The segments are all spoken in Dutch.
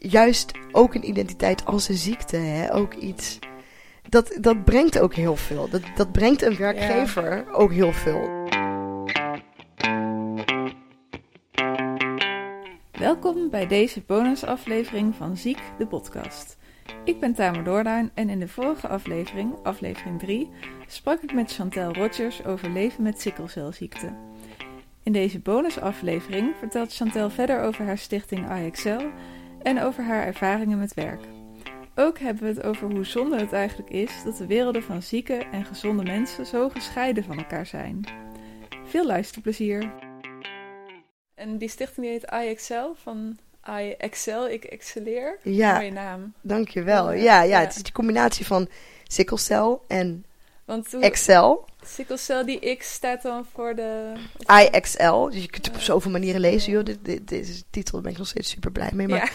juist ook een identiteit als een ziekte, hè, ook iets. Dat, dat brengt ook heel veel. Dat, dat brengt een werkgever ook heel veel. Welkom bij deze bonusaflevering van Ziek, de podcast. Ik ben Tamer Doorduin en in de vorige aflevering, aflevering 3, sprak ik met Chantel Rogers over leven met sikkelcelziekte. In deze bonusaflevering vertelt Chantel verder over haar stichting IXL en over haar ervaringen met werk. Ook hebben we het over hoe zonde het eigenlijk is dat de werelden van zieke en gezonde mensen zo gescheiden van elkaar zijn. Veel luisterplezier! En die stichting die heet IXL van I excel, ik excelleer. Ja. Mooie naam. Dankjewel. Ja, ja, ja. het is die combinatie van sikkelcel en Want toen, Excel. sikkelcel, die X staat dan voor de... IXL. Dus je kunt het op zoveel manieren lezen, joh. Dit, dit, deze titel ben ik nog steeds super blij mee. Maar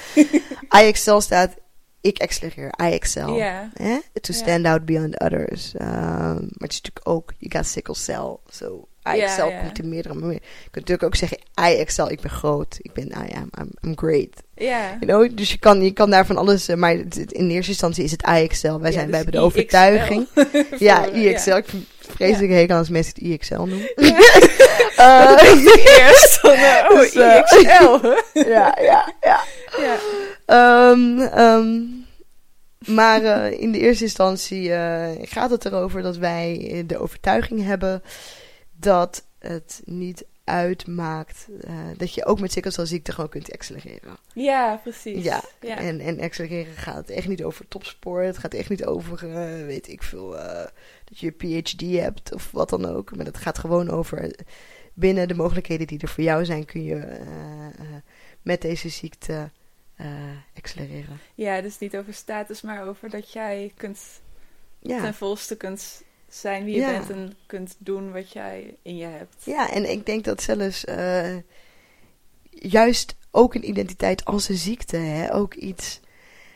ja. IXL staat ik accelereer. IXL. ja. Hè? To Ja. stand out beyond others. Ehm, maar het is natuurlijk ook, you got sickle cell. So IXL Ja, ja. komt in meerdere manieren. Je kunt natuurlijk ook zeggen, IXL, ik ben groot. Ik ben, I am, I'm, I'm great. Ja. You know? Dus je kan, je kan daar van alles, eh, maar in eerste instantie is het IXL. Wij, Ja, zijn, dus wij hebben de overtuiging. Ja, Voor- IXL. Ik het vreselijk hekel als mensen het IXL noemen. Ja. Eh, Eerst van, oh, Dus, eh, IXL. ja, ja, ja. ja. Ehm, ehm, maar in de eerste instantie gaat het erover dat wij de overtuiging hebben dat het niet uitmaakt eh, dat je ook met sikkelcelziekte gewoon kunt accelereren. ja, precies. Ja, ja. En, en accelereren gaat echt niet over topsport. Het gaat echt niet over, eh, weet ik veel, eh, dat je een PhD hebt of wat dan ook. Maar het gaat gewoon over binnen de mogelijkheden die er voor jou zijn, kun je met deze ziekte accelereren. Ja, dus niet over status, maar over dat jij kunt Ja. ten volste kunt zijn wie je Ja. bent en kunt doen wat jij in je hebt. ja, en ik denk dat zelfs eh, juist ook een identiteit als een ziekte, hè, ook iets.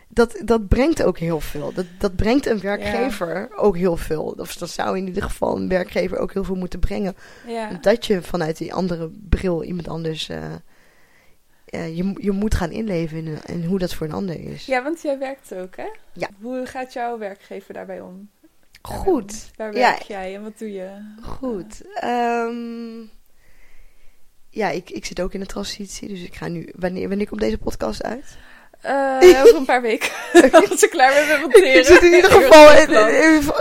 Dat, dat brengt ook heel veel. Dat, dat brengt een werkgever ook heel veel. Of dat zou in ieder geval een werkgever ook heel veel moeten brengen. Ja. Dat je vanuit die andere bril iemand anders. eh, eh, je, je moet gaan inleven in, in hoe dat voor een ander is. ja, want jij werkt ook, hè? Ja. Hoe gaat jouw werkgever daarbij om? Goed. Waar Ja. werk jij en wat doe je? Goed. Ehm, ja, ik, ik zit ook in de transitie. Dus ik ga nu. Wanneer, wanneer komt deze podcast uit? Eh, over een paar weken. Als ik klaar ben met monteren. Ik zit in ieder geval.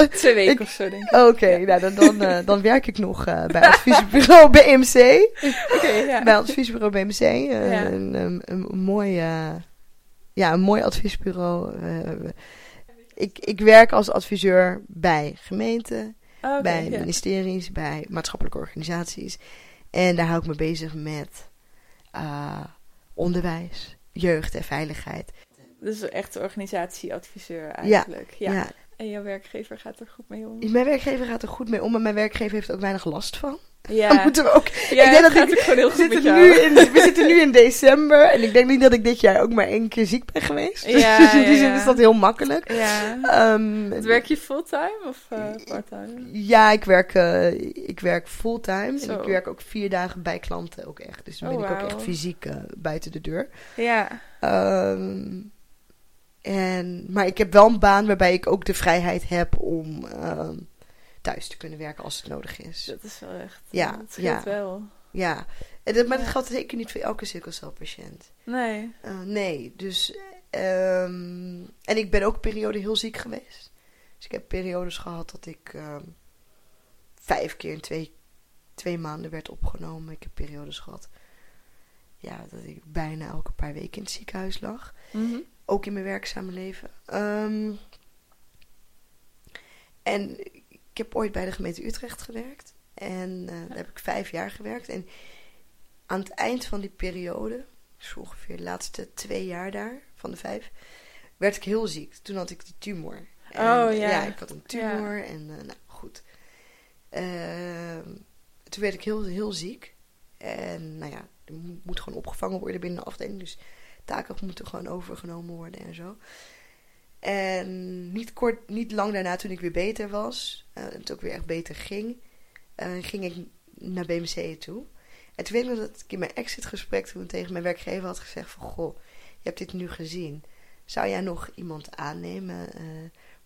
in- Twee weken ik- of zo, denk ik. Oké, nou dan, dan, eh, dan werk ik nog eh, bij adviesbureau BMC. Oké, ja. Bij adviesbureau BMC. Ja. een, een, een mooi, ja, een mooi adviesbureau. Ik, ik werk als adviseur bij gemeenten, Oh, bij ministeries, bij maatschappelijke organisaties. En daar hou ik me bezig met eh, onderwijs, jeugd en veiligheid. Dus echt organisatieadviseur eigenlijk. Ja. Ja. En jouw werkgever gaat er goed mee om? Mijn werkgever gaat er goed mee om, maar mijn werkgever heeft er ook weinig last van. Ja, Dan moeten we ook ja ik denk dat ik- gewoon heel goed zitten, nu in, we zitten nu in december en ik denk niet dat ik dit jaar ook maar één keer ziek ben geweest. Ja, dus in die zin is dat heel makkelijk. Ja. Ehm, Werk je fulltime of eh, parttime? Ja, ik werk, eh, ik werk fulltime en ik werk ook vier dagen bij klanten ook echt. Dus dan Oh, ben ik ook echt fysiek eh, buiten de deur. Ja. Ehm, en, maar ik heb wel een baan waarbij ik ook de vrijheid heb om ehm, thuis te kunnen werken als het nodig is. Dat is wel echt. Ja, dat scheelt ja. wel. Ja, en dat, maar dat geldt zeker niet voor elke sikkelcelpatiënt. Nee. Uh, nee, dus. ehm, en ik ben ook een periode heel ziek geweest. Dus ik heb periodes gehad dat ik ehm, vijf keer in twee, twee maanden werd opgenomen. Ik heb periodes gehad. Ja, dat ik bijna elke paar weken in het ziekenhuis lag. Mhm. Ook in mijn werkzame leven. Ehm, en ik heb ooit bij de gemeente Utrecht gewerkt. En eh, daar heb ik vijf jaar gewerkt. En aan het eind van die periode, dus ongeveer de laatste twee jaar daar, van de vijf, werd ik heel ziek. Toen had ik die tumor. En, Oh, eh, ja. ik had een tumor en eh, nou goed. Ehm, toen werd ik heel, heel ziek. En nou ja, mo- moet gewoon opgevangen worden binnen de afdeling. Dus taken moeten gewoon overgenomen worden en zo. En niet, kort, niet lang daarna, toen ik weer beter was, eh, en het ook weer echt beter ging, eh, ging ik naar BMC toe. En toen weet ik dat ik in mijn exitgesprek toen tegen mijn werkgever had gezegd van... Goh, je hebt dit nu gezien. Zou jij nog iemand aannemen eh,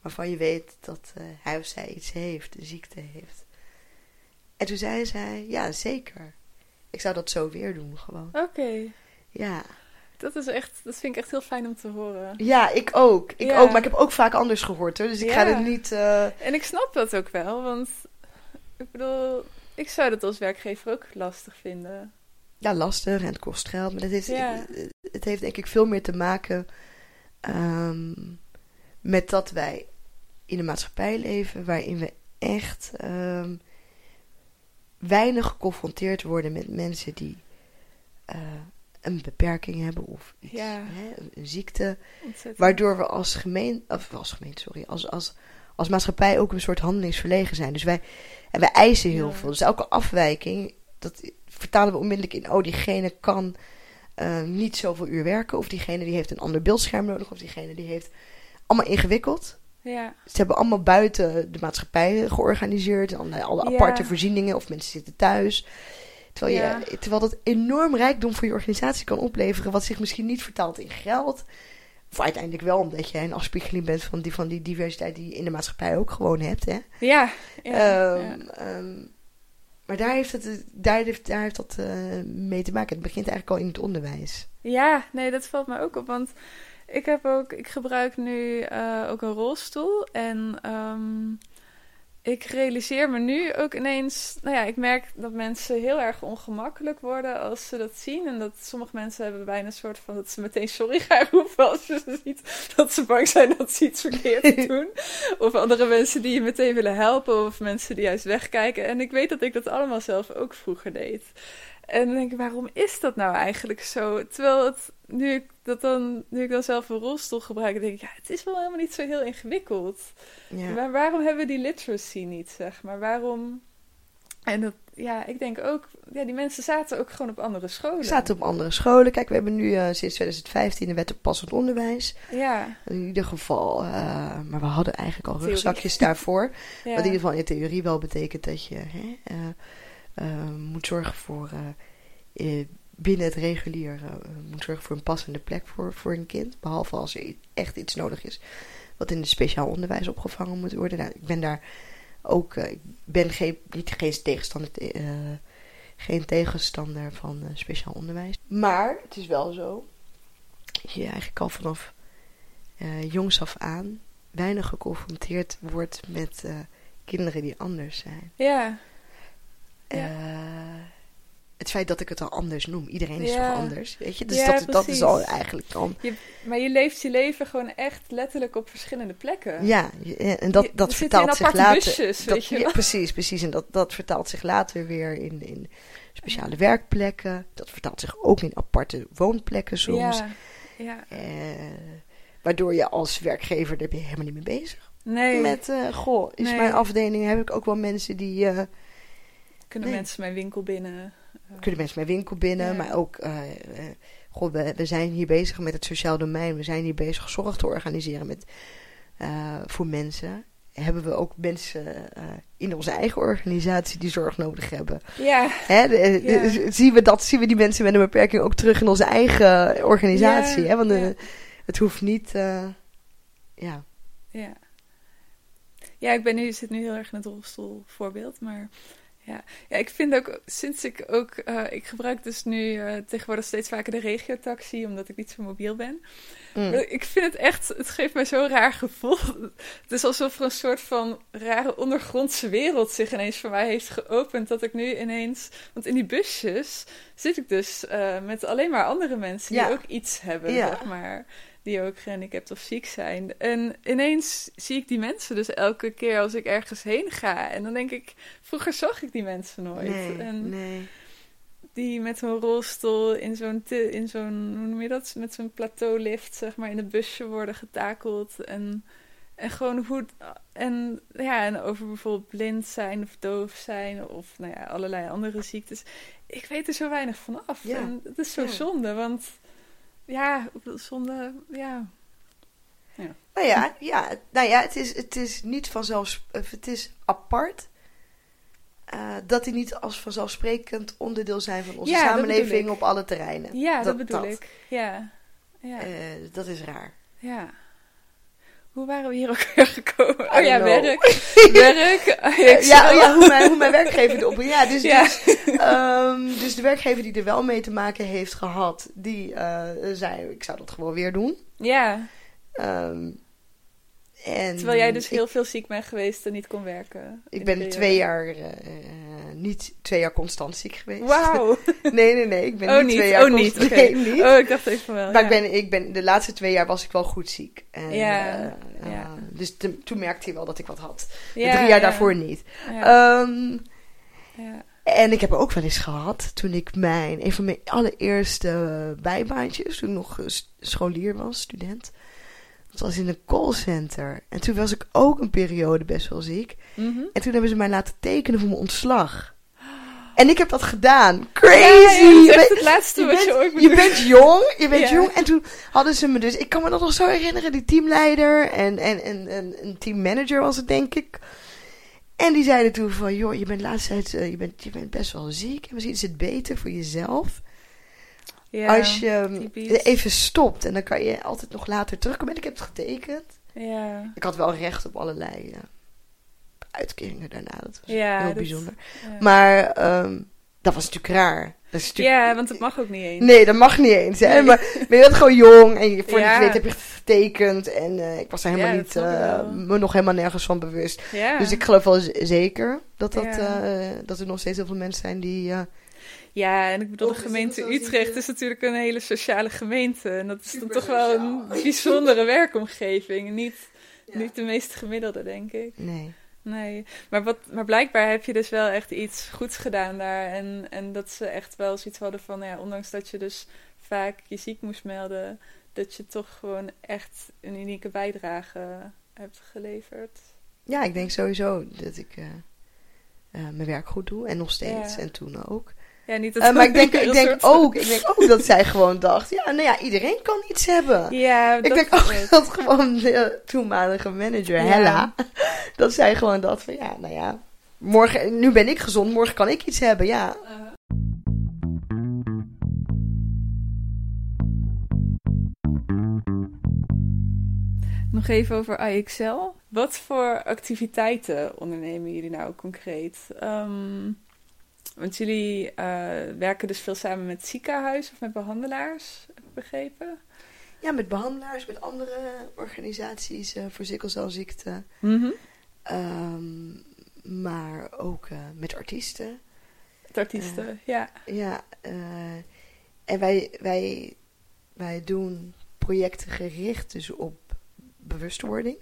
waarvan je weet dat hij of zij iets heeft, ziekte heeft? En toen zei zij, ja, zeker. Ik zou dat zo weer doen, gewoon. Oké. Ja. Dat is echt, dat vind ik echt heel fijn om te horen. Ja, ik ook. Ik Ja. ook. Maar ik heb ook vaak anders gehoord, hoor. Dus ik ga er niet... eh, En ik snap dat ook wel, want ik bedoel, ik zou dat als werkgever ook lastig vinden. ja, lastig en het kost geld. Maar het heeft, Ja. het heeft denk ik veel meer te maken ehm, met dat wij in een maatschappij leven waarin we echt ehm, weinig geconfronteerd worden met mensen die eh, een beperking hebben of iets, Ja. hè, een, ziekte. Ontzettend. Waardoor we als gemeente, of als gemeente, sorry, als, als, als maatschappij ook een soort handelingsverlegen zijn. Dus wij, en wij eisen heel Ja. veel. Dus elke afwijking, dat vertalen we onmiddellijk in, oh, diegene kan eh, niet zoveel uur werken. Of diegene die heeft een ander beeldscherm nodig. Of diegene die heeft allemaal ingewikkeld. Ja, Ze hebben allemaal buiten de maatschappij georganiseerd. Alle, alle Ja. aparte voorzieningen. Of mensen zitten thuis. Terwijl, Ja. je, terwijl dat enorm rijkdom voor je organisatie kan opleveren. Wat zich misschien niet vertaalt in geld. Of uiteindelijk wel, omdat jij een afspiegeling bent van die, van die diversiteit die je in de maatschappij ook gewoon hebt. Hè? ja, ja, ja. Ehm, ehm, maar daar heeft, het, daar heeft, daar heeft dat eh, mee te maken. Het begint eigenlijk al in het onderwijs. Ja, nee, dat valt me ook op. Want ik heb ook, ik gebruik nu eh, ook een rolstoel. En ehm, ik realiseer me nu ook ineens. Nou ja, ik merk dat mensen heel erg ongemakkelijk worden als ze dat zien. En dat sommige mensen hebben bijna een soort van dat ze meteen sorry gaan roepen als ze ziet dat ze bang zijn dat ze iets verkeerd doen. Of andere mensen die je meteen willen helpen, of mensen die juist wegkijken. En ik weet dat ik dat allemaal zelf ook vroeger deed. En dan denk ik, waarom is dat nou eigenlijk zo? Terwijl het, nu, ik dat dan, nu ik dan zelf een rolstoel gebruik, denk ik, ja, het is wel helemaal niet zo heel ingewikkeld. Ja. Maar waarom hebben we die literacy niet, zeg maar? Waarom? En dat, ja, ik denk ook, ja, die mensen zaten ook gewoon op andere scholen. Zaten op andere scholen. Kijk, we hebben nu eh, sinds 2015 de wet op passend onderwijs. Ja, In ieder geval, eh, maar we hadden eigenlijk al Theorie. rugzakjes daarvoor. ja. Wat in ieder geval in theorie wel betekent dat je hè, eh, moet zorgen voor eh, eh, binnen het regulier eh, moet zorgen voor een passende plek voor, voor een kind. Behalve als er echt iets nodig is wat in het speciaal onderwijs opgevangen moet worden. Nou, ik ben daar ook, eh, ik ben geen, niet geen tegenstander, te- eh, geen tegenstander van eh, speciaal onderwijs. Maar het is wel zo dat je eigenlijk al vanaf eh, jongs af aan weinig geconfronteerd wordt met eh, kinderen die anders zijn. ja, Ja. Eh, het feit dat ik het al anders noem. Iedereen is toch anders, weet je? Dus dat, dat is al eigenlijk. Je, maar je leeft je leven gewoon echt letterlijk op verschillende plekken. Ja, en dat, Je- dat vertaalt zich later... busjes, dat, weet je wel. precies, precies. En dat, dat vertaalt zich later weer in, in speciale werkplekken. Dat vertaalt zich ook in aparte woonplekken soms. Ja, ja. Eh, waardoor je als werkgever, daar ben je helemaal niet mee bezig. Nee, Met, eh, goh, is Nee. mijn afdeling, heb ik ook wel mensen die... kunnen nee. mensen mijn winkel binnen? kunnen mensen mijn winkel binnen, Ja. maar ook, eh, eh, goh, we, we zijn hier bezig met het sociaal domein. We zijn hier bezig zorg te organiseren met, eh, voor mensen. Hebben we ook mensen eh, in onze eigen organisatie die zorg nodig hebben? Ja, Hè, de- Ja. de- zien, we dat, zien we die mensen met een beperking ook terug in onze eigen organisatie? Ja, Hè? Want eh, het hoeft niet, eh, ja. ja. Ja, ik ben nu, zit nu heel erg in het rolstoelvoorbeeld, maar ja. ja, ik vind ook, sinds ik ook, eh, ik gebruik dus nu eh, tegenwoordig steeds vaker de regiotaxi, omdat ik niet zo mobiel ben. Mm. Ik vind het echt, het geeft mij zo'n raar gevoel. Het is alsof er een soort van rare ondergrondse wereld zich ineens voor mij heeft geopend. Dat ik nu ineens, want in die busjes zit ik dus eh, met alleen maar andere mensen die Ja. ook iets hebben, Ja. zeg maar. Die ook gehandicapt of ziek zijn. En ineens zie ik die mensen dus elke keer als ik ergens heen ga. En dan denk ik, vroeger zag ik die mensen nooit. Nee, en nee. die met hun rolstoel in zo'n, in zo'n hoe noem je dat, met zo'n plateaulift, zeg maar, in het busje worden getakeld. En, en gewoon hoe, en ja, en over bijvoorbeeld blind zijn of doof zijn of nou ja, allerlei andere ziektes. Ik weet er zo weinig van af. Ja, En dat is zo ja. zonde, want ja, zonde, ja. Nou ja, ja, nou ja het, is, het is niet vanzelfs, het is apart eh, dat die niet als vanzelfsprekend onderdeel zijn van onze Ja, samenleving op alle terreinen. Ja, dat, Dat- bedoel dat. ik. Ja. Ja. Eh, dat is raar. ja. Hoe waren we hier ook weer gekomen? Oh ja, know. werk. werk. Oh, ja, ja, oh hoe mijn, hoe mijn werkgever erop... Ja, dus, Ja. Dus, ehm, dus de werkgever die er wel mee te maken heeft gehad... die eh, zei, ik zou dat gewoon weer doen. ja, Ehm, en terwijl jij dus ik- heel veel ziek bent geweest en niet kon werken. Ik ben twee jaar, eh, niet twee jaar constant ziek geweest. Wauw. Nee, nee, nee. Ik ben Oh, niet niet. twee jaar Oh, niet. Nee, niet. Oh, ik dacht even wel. Maar ja. ik ben, ik ben, de laatste twee jaar was ik wel goed ziek. En, Ja, eh, ja. eh, dus te- toen merkte hij wel dat ik wat had. De Ja, drie jaar ja. daarvoor niet. Ehm, ja. en ik heb ook wel eens gehad toen ik mijn, een van mijn allereerste bijbaantjes, toen ik nog scholier was, student. Dat was in een callcenter. En toen was ik ook een periode best wel ziek. Mhm. En toen hebben ze mij laten tekenen voor mijn ontslag. En ik heb dat gedaan. Crazy! Ja, ja, dat is het laatste je wat je ooit je doen. bent jong, je bent Ja. jong. En toen hadden ze me dus, ik kan me dat nog zo herinneren, die teamleider en, en, en, en een teammanager was het denk ik. En die zeiden toen van, joh, je bent laatst tijd, eh, je, bent, je bent best wel ziek. En misschien is het beter voor jezelf Ja, als je ehm, typisch. even stopt. En dan kan je altijd nog later terugkomen. En ik heb het getekend. Ja, Ik had wel recht op allerlei eh, uitkeringen daarna. Dat was Ja, heel dat- bijzonder. Maar ehm, dat was natuurlijk raar. Dat is natuurlijk, ja, want het mag ook niet eens. Nee, dat mag niet eens. Hè? Nee. Maar, maar je bent gewoon jong en je, voor je weet heb je getekend. En eh, ik was er helemaal niet, eh, me nog helemaal nergens van bewust. Dus ik geloof wel zeker dat, dat, dat er nog steeds heel veel mensen zijn die... eh, Ja, en ik bedoel, de gemeente Utrecht ziek, is natuurlijk een hele sociale gemeente. En dat is dan toch wel een bijzondere werkomgeving. Niet, Ja. niet de meest gemiddelde, denk ik. nee. Nee, maar, wat, maar blijkbaar heb je dus wel echt iets goeds gedaan daar. En, en dat ze echt wel zoiets hadden van, ja, ondanks dat je dus vaak je ziek moest melden, dat je toch gewoon echt een unieke bijdrage hebt geleverd. Ja, ik denk sowieso dat ik eh, eh, mijn werk goed doe. En nog steeds. Ja. En toen ook. Ja, niet dat Eh, maar ik denk, ik denk, soort- ook, ik denk ook dat zij gewoon dacht... Ja, nou ja, iedereen kan iets hebben. Ja, Ik dat denk ook het. dat gewoon de toenmalige manager, Ja. Hella, dat zij gewoon dacht van ja, nou ja, morgen, nu ben ik gezond, morgen kan ik iets hebben, ja. Nog even over IXL. Wat voor activiteiten ondernemen jullie nou concreet? Ehm, want jullie eh, werken dus veel samen met ziekenhuizen of met behandelaars, heb ik begrepen. Ja, met behandelaars, met andere organisaties eh, voor sikkelcelziekte, Mhm. Ehm, maar ook eh, met artiesten. Het artiesten, ja. Ja, en wij, wij, wij doen projecten gericht dus op bewustwording.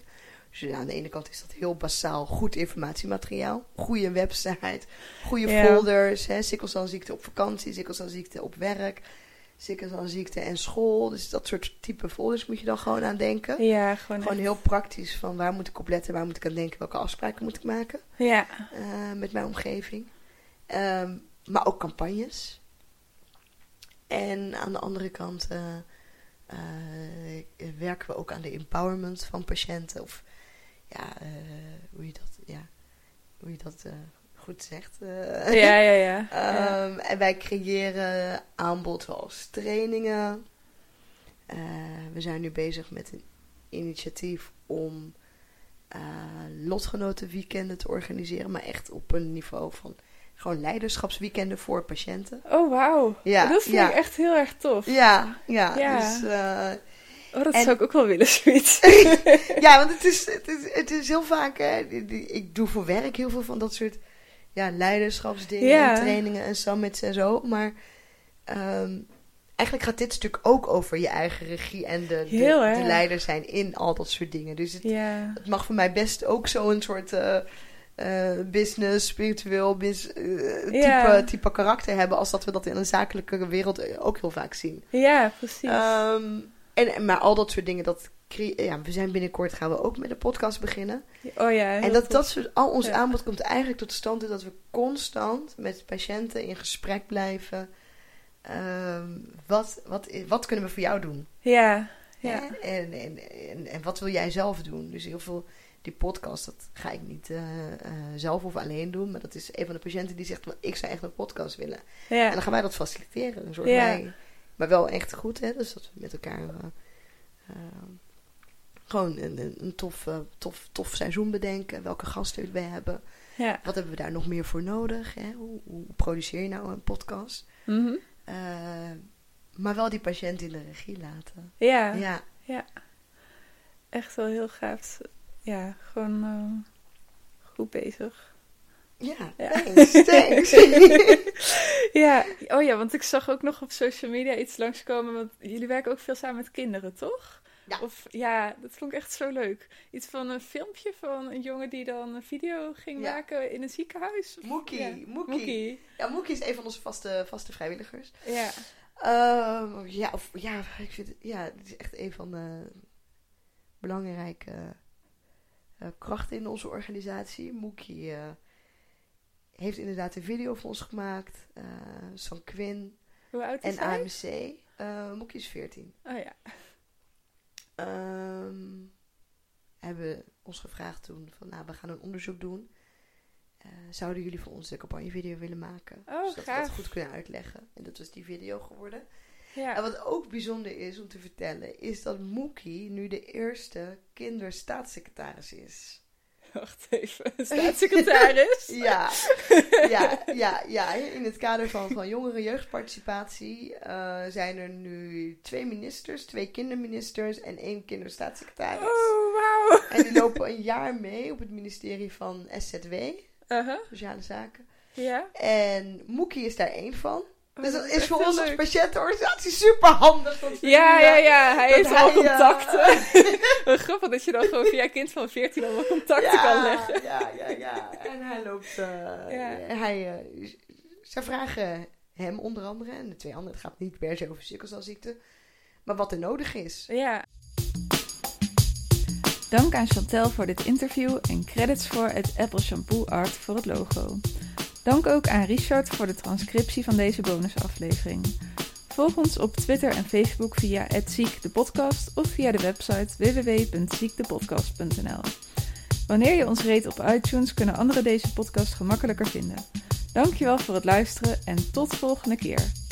Dus ja, aan de ene kant is dat heel basaal goed informatiemateriaal. Goede website, goede Ja. folders. Hè, sikkelcelziekte op vakantie, sikkelcelziekte op werk, sikkelcelziekte en school. Dus dat soort type folders moet je dan gewoon aan denken. Ja, gewoon, Gewoon heel praktisch van waar moet ik op letten, waar moet ik aan denken, welke afspraken moet ik maken Ja, eh, met mijn omgeving. Ehm, maar ook campagnes. En aan de andere kant eh, eh, werken we ook aan de empowerment van patiënten. Of ja, eh, hoe je dat, ja, hoe je dat eh, goed zegt. eh. ja, ja, ja. ja. Ehm, en wij creëren aanbod zoals trainingen. We zijn nu bezig met een initiatief om lotgenotenweekenden te organiseren. Maar echt op een niveau van gewoon leiderschapsweekenden voor patiënten. Oh, wauw. Ja, dat vind ja. ik echt heel erg tof. Ja, ja. Ja. Dus, Oh, dat En- zou ik ook wel willen, zoiets. ja, want het is, het is, het is heel vaak. Hè, ik doe voor werk heel veel van dat soort ja, leiderschapsdingen Ja. en trainingen en summits en zo. Maar ehm, eigenlijk gaat dit stuk ook over je eigen regie en de, de, leider zijn in al dat soort dingen. Dus het, ja. het mag voor mij best ook zo'n soort eh, eh, business, spiritueel eh, type, Ja. type karakter hebben. Als dat we dat in een zakelijke wereld ook heel vaak zien. ja, precies. Ehm, en, maar al dat soort dingen, dat ja, we zijn binnenkort gaan we ook met een podcast beginnen. oh ja, en dat, dat soort, al ons Ja. aanbod komt eigenlijk tot stand doordat we constant met patiënten in gesprek blijven. Ehm, wat, wat, wat kunnen we voor jou doen? Ja, ja. En, en, en, en wat wil jij zelf doen? Dus heel veel, die podcast, dat ga ik niet eh, eh, zelf of alleen doen. Maar dat is een van de patiënten die zegt, "Wel, ik zou echt een podcast willen. ja. En dan gaan wij dat faciliteren. Ja. wij Maar wel echt goed, hè? Dus dat we met elkaar eh, eh, gewoon een, een, een tof, eh, tof, tof seizoen bedenken. Welke gasten we hebben. Ja. Wat hebben we daar nog meer voor nodig? Hè? Hoe, hoe produceer je nou een podcast? Mhm. Maar wel die patiënt in de regie laten. ja. Ja, echt wel heel gaaf. Ja, gewoon goed bezig. Ja, Ja. thanks, thanks. ja, oh ja, want ik zag ook nog op social media iets langskomen. Want jullie werken ook veel samen met kinderen, toch? Ja. Of, ja, dat vond ik echt zo leuk. Iets van een filmpje van een jongen die dan een video ging Ja. maken in een ziekenhuis. Moekie, ja. Moekie. Moekie. Ja, Moekie is een van onze vaste, vaste vrijwilligers. Ja. Ehm, ja, of, ja, ik vind het, ja, het is echt een van de belangrijke eh, krachten in onze organisatie. Moekie eh, heeft inderdaad een video voor ons gemaakt. eh San Quinn Hoe oud is en hij? AMC. Moekie is 14. Oh ja. Ehm, hebben ons gevraagd toen van, nou, we gaan een onderzoek doen. Eh, zouden jullie voor ons de campagnevideo willen maken? Oh, Zodat we dat goed kunnen uitleggen. En dat was die video geworden. Ja. En wat ook bijzonder is om te vertellen, is dat Mookie nu de eerste kinderstaatssecretaris is. Wacht even. Staatssecretaris? Ja, ja, ja, ja. In het kader van, van jongeren jeugdparticipatie eh, zijn er nu twee ministers, twee kinderministers en één kinderstaatssecretaris. Oh, wauw. En die lopen een jaar mee op het ministerie van SZW, Uh-huh. Sociale Zaken. Ja. En Mookie is daar één van. Dus dat is voor ons als patiëntenorganisatie super handig. Ja, ja, eh, ja. Hij heeft al eh, contacten. Wat grappig dat je dan gewoon via kind van 14 al wel contacten ja, kan leggen. Ja, ja, ja. En hij loopt. eh, Ja. hij, ze vragen hem onder andere, en de twee anderen, het gaat niet per se over sikkelcelziekte, maar wat er nodig is. Ja. Dank aan Chantel voor dit interview en credits voor het Apple Shampoo Art voor het logo. Dank ook aan Richard voor de transcriptie van deze bonusaflevering. Volg ons op Twitter en Facebook via @ziekdepodcast of via de website www.ziekdepodcast.nl. Wanneer je ons rate op iTunes kunnen anderen deze podcast gemakkelijker vinden. Dankjewel voor het luisteren en tot volgende keer.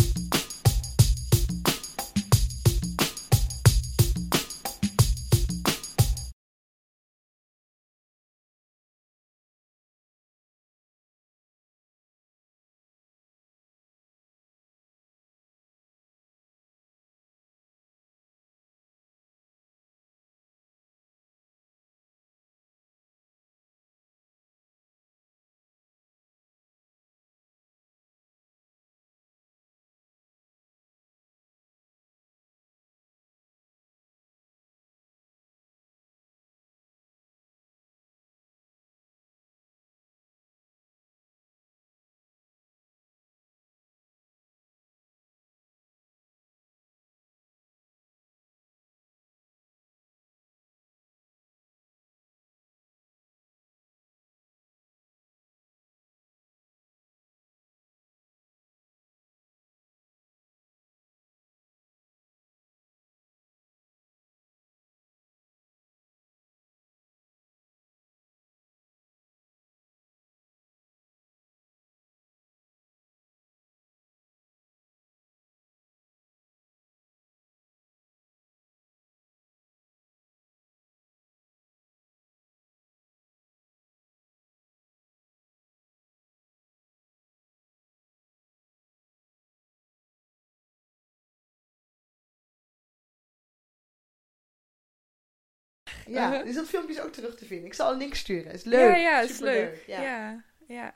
Ja, Uh-huh. dus dat filmpje is ook terug te vinden. Ik zal een link sturen. Is leuk. Ja, ja, is Superleuk, leuk. Ja. Ja, ja.